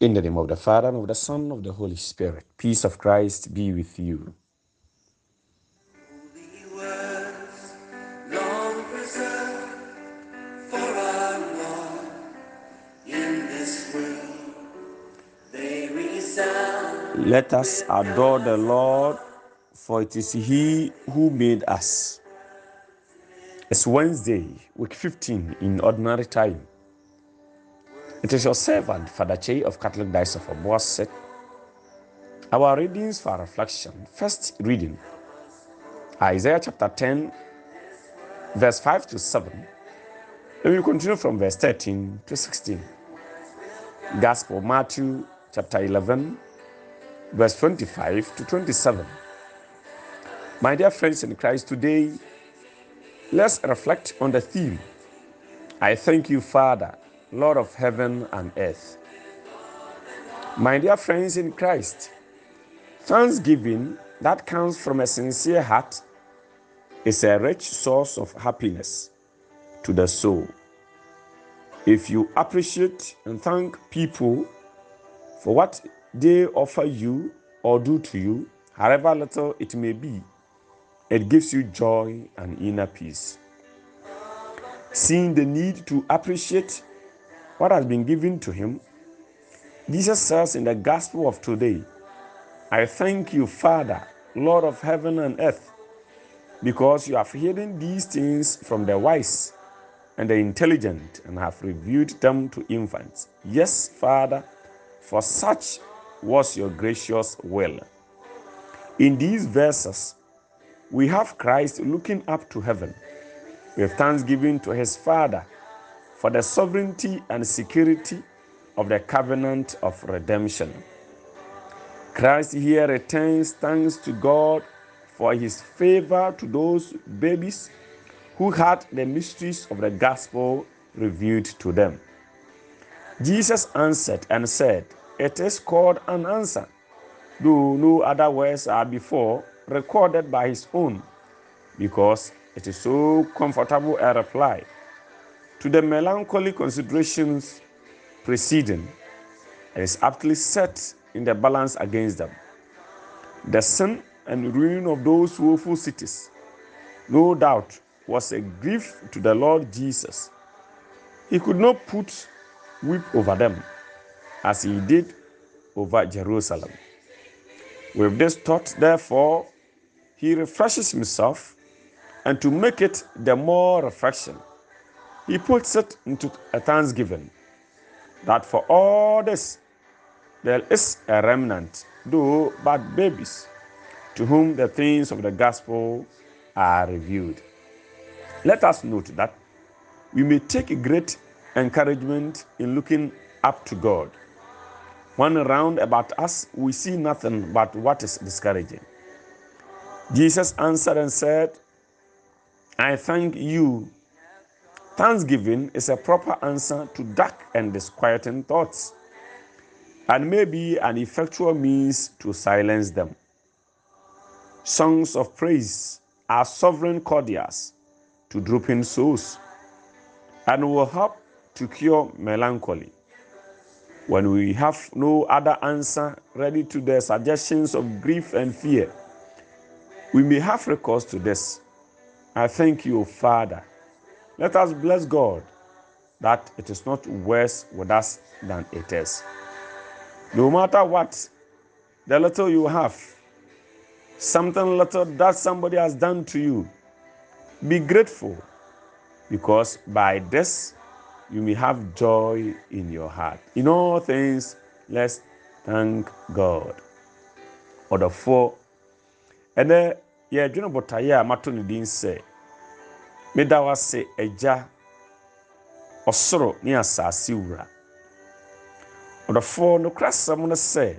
In the name of the Father, and of the Son, and of the Holy Spirit. Peace of Christ be with you. Holy words, long preserved for our Lord. In this world, they resound. Let us adore the Lord, for it is He who made us. It's Wednesday, week 15 in ordinary time. It is your servant, Father Che of Catholic Diocese of Obuasi. Our readings for reflection. First reading, Isaiah chapter 10, verse 5 to 7. And we continue from verse 13 to 16. Gospel Matthew chapter 11, verse 25 to 27. My dear friends in Christ, today let's reflect on the theme I thank you, Father, Lord of heaven and earth. My dear friends in Christ, thanksgiving that comes from a sincere heart is a rich source of happiness to the soul. If you appreciate and thank people for what they offer you or do to you, however little it may be, it gives you joy and inner peace. Seeing the need to appreciate what has been given to him, Jesus says in the gospel of today, I thank you, Father, Lord of heaven and earth, because you have hidden these things from the wise and the intelligent and have revealed them to infants. Yes, Father, for such was your gracious will. In these verses, we have Christ looking up to heaven with thanksgiving to his Father for the sovereignty and security of the covenant of redemption. Christ here returns thanks to God for his favor to those babies who had the mysteries of the gospel revealed to them. Jesus answered and said, It is called an answer, though no other words are before recorded by his own, because it is so comfortable a reply to the melancholy considerations preceding and is aptly set in the balance against them. The sin and ruin of those woeful cities, no doubt, was a grief to the Lord Jesus. He could not put whip over them as he did over Jerusalem. With this thought, therefore, he refreshes himself, and to make it the more reflection, he puts it into a thanksgiving that for all this there is a remnant, though but babies, to whom the things of the gospel are revealed. Let us note that we may take great encouragement in looking up to God. When around about us, we see nothing but what is discouraging. Jesus answered and said, I thank you. Thanksgiving is a proper answer to dark and disquieting thoughts, and may be an effectual means to silence them. Songs of praise are sovereign cordials to drooping souls and will help to cure melancholy. When we have no other answer ready to the suggestions of grief and fear, we may have recourse to this. I thank you, Father. Let us bless God that it is not worse with us than it is. No matter what, the little you have, something little that somebody has done to you, be grateful because by this you may have joy in your heart. In all things, let's thank God. Ɔdɔfoɔ, ɛnɛ yɛdwene botaeɛ a mato ne din sɛ, meda wase agya ɔsoro ne asase wura. Ɔdɔfoɔ nokorasɛm no sɛ,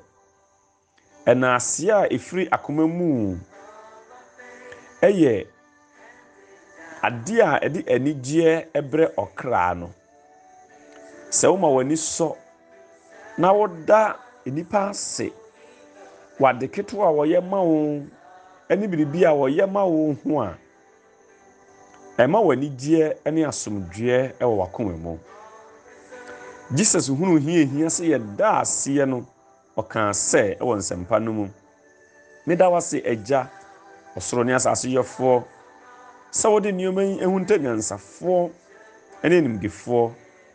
ɛnaaseɛ a ɛfiri akoma mu ɛyɛ adeɛ a ɛde anigyeɛ ɛbrɛ ɔkra no sɛ woma w'ani sɔ na woda nnipa ase wade ketewa a wɔyɛ ma wo ne biribi a wɔyɛ ma wo ho a ɛma w'anigyeɛ ne asomdwoeɛ wɔ w'akoma mu. Jesus hunu hia hia sɛ yɛda aseɛ no ɔkaa sɛ ɛwɔ nsɛmpa no mu. Meda wase agya ɔsoro ne asase yɛfoɔ sɛ wode nneɛma yi ahunta nyansafoɔ ne animdifoɔ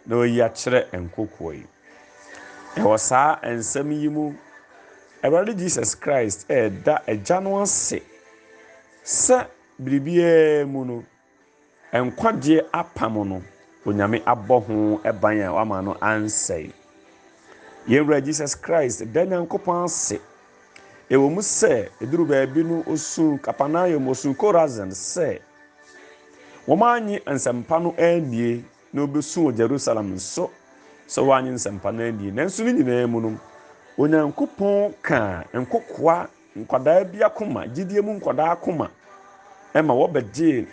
na wayi akyerɛ nkokoɔ yi. Ɛwɔ saa nsɛm yi mu awurade jesus christ ɛɛda agya no ase sɛ biribiara mu no nkwagyeɛ apam no onyame abɔ ho ban a wama no ansɛe. Yɛwura jesus christ da nyankopɔn ase? Ɛwɔ mu sɛ ɛduru baabi no ɔsu kapanayom ɔsu korazin sɛ wɔmaanye nsɛmpa no annie na ɔbɛsu wɔ jerusalem nso sɛ wɔanye nsɛmpa no annie nanso no nyinaa mu no onyankopɔn kaa nkokoa nkwadaa bi akoma gyidie mu nkwadaa akoma ɛma wɔbɛgyee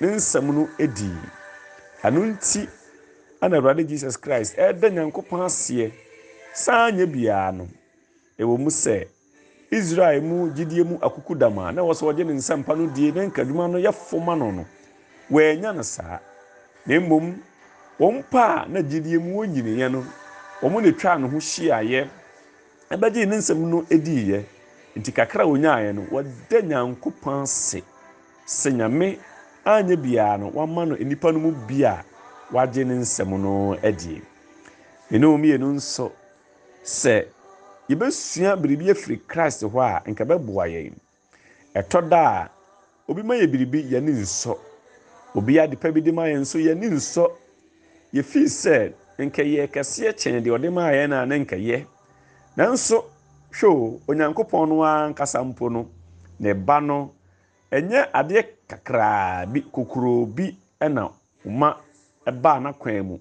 ne nsɛm no dii ɛno nti ana awurade jesus christ ɛda nyankopɔn aseɛ saa nyɛ biara no. Ɛwɔ mu sɛ israel mu gyidie mu akuku dam a na ɛwɔ sɛ wɔgye ne nsɛmpa no die ne nkadwuma no yɛ foma no no wɔanya no saa. Na mmom wɔn pa a na gyidie mu wɔn nyiniiɛ no wɔn na twa ne ho hyiaeɛ ɛbɛgye ne nsɛm no diiɛ nti kakra wɔnyaeɛ no wɔda nyankopɔn ase. Sɛ nyame anyɛ biara no wama no nipa no mu bi a wagye ne nsɛm no adie. Ɛne wɔn mmienu nso sɛ yɛbɛsua biribi afiri christ hɔ a nka bɛboa yɛn. Ɛtɔ da a obi ma yɛ biribi yɛne nsɔ. Obi ade pa bi de ma yɛn nso yɛne nsɔ. Yɛfii sɛ nka yɛ kɛseɛ kyɛn deɛ ɔde maa yɛn na ne nka yɛ. Nanso hwɛ o onyankopɔn no ankasa mpo no ne ba no ɛnyɛ adeɛ kakraa bi kokoro bi ɛna ma ɛbaa n'akwan mu.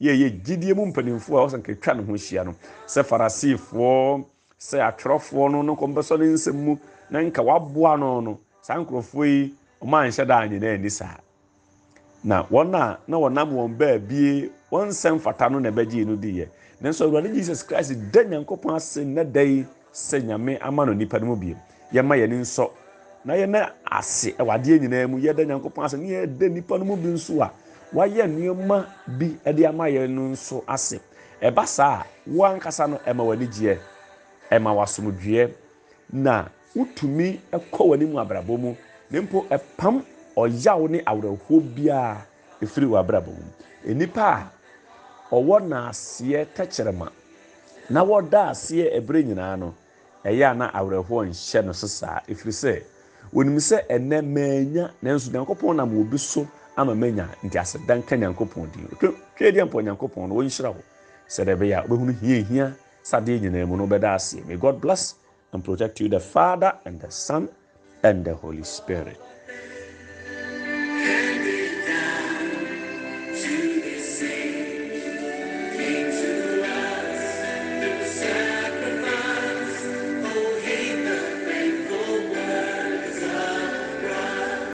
Yɛyɛ gyidie mu mpanimfoɔ a wɔsɛ nkatwa ne ho hyia no. Sɛ farisifoɔ sɛ atwerɛfoɔ no no kɔmpɛsɔ ne nsɛm mu na nka waboa no no saa nkurɔfoɔ yi ɔma anhyɛ da anyina ani saa. Na wɔn a na wɔnam wɔn baabie wɔn nsɛm fata no na ɛbɛgye no diiɛ. Nanso awurade jesus christ da nyankopɔn ase nna da yi sɛ nyame ama no nipa no mu biem yɛma yɛne nsɔ na yɛna ase ɛwɔ adeɛ nyinaa mu yɛda nyankopɔn ase ne yɛda nipa no mu bi nso a wayɛ nneɛma bi de ama yɛn no nso ase. Ɛba saa wankasa no ɛma w'ani gyeɛ ɛma w'asomdwoeɛ na wotumi kɔ w'anim abrabɔ mu. Na mpo ɛpam ɔyaw ne awerɛhoɔ biara ɛfiri w'abrabɔ mu. Nnipa a ɔwɔ naaseɛ tɛkyerɛma na wɔda aseɛ ɛberɛ nyinaa no ɛyɛ a na awerɛhoɔ nhyɛ no so saa ɛfiri sɛ wɔnim sɛ ɛnɛ maanya nanso nyankopɔn nam wɔ bi so ama manya. Nti aseda nka nyankopɔn din. Twɛ deɛ mpa nyankopɔn no wɔnhyira wo. Sɛdeɛ ɛbɛyɛ a wobɛhunu hia hia sadeɛ nyinaa mu no wobɛda aseɛ may god bless and protect you the father and the son and the holy spirit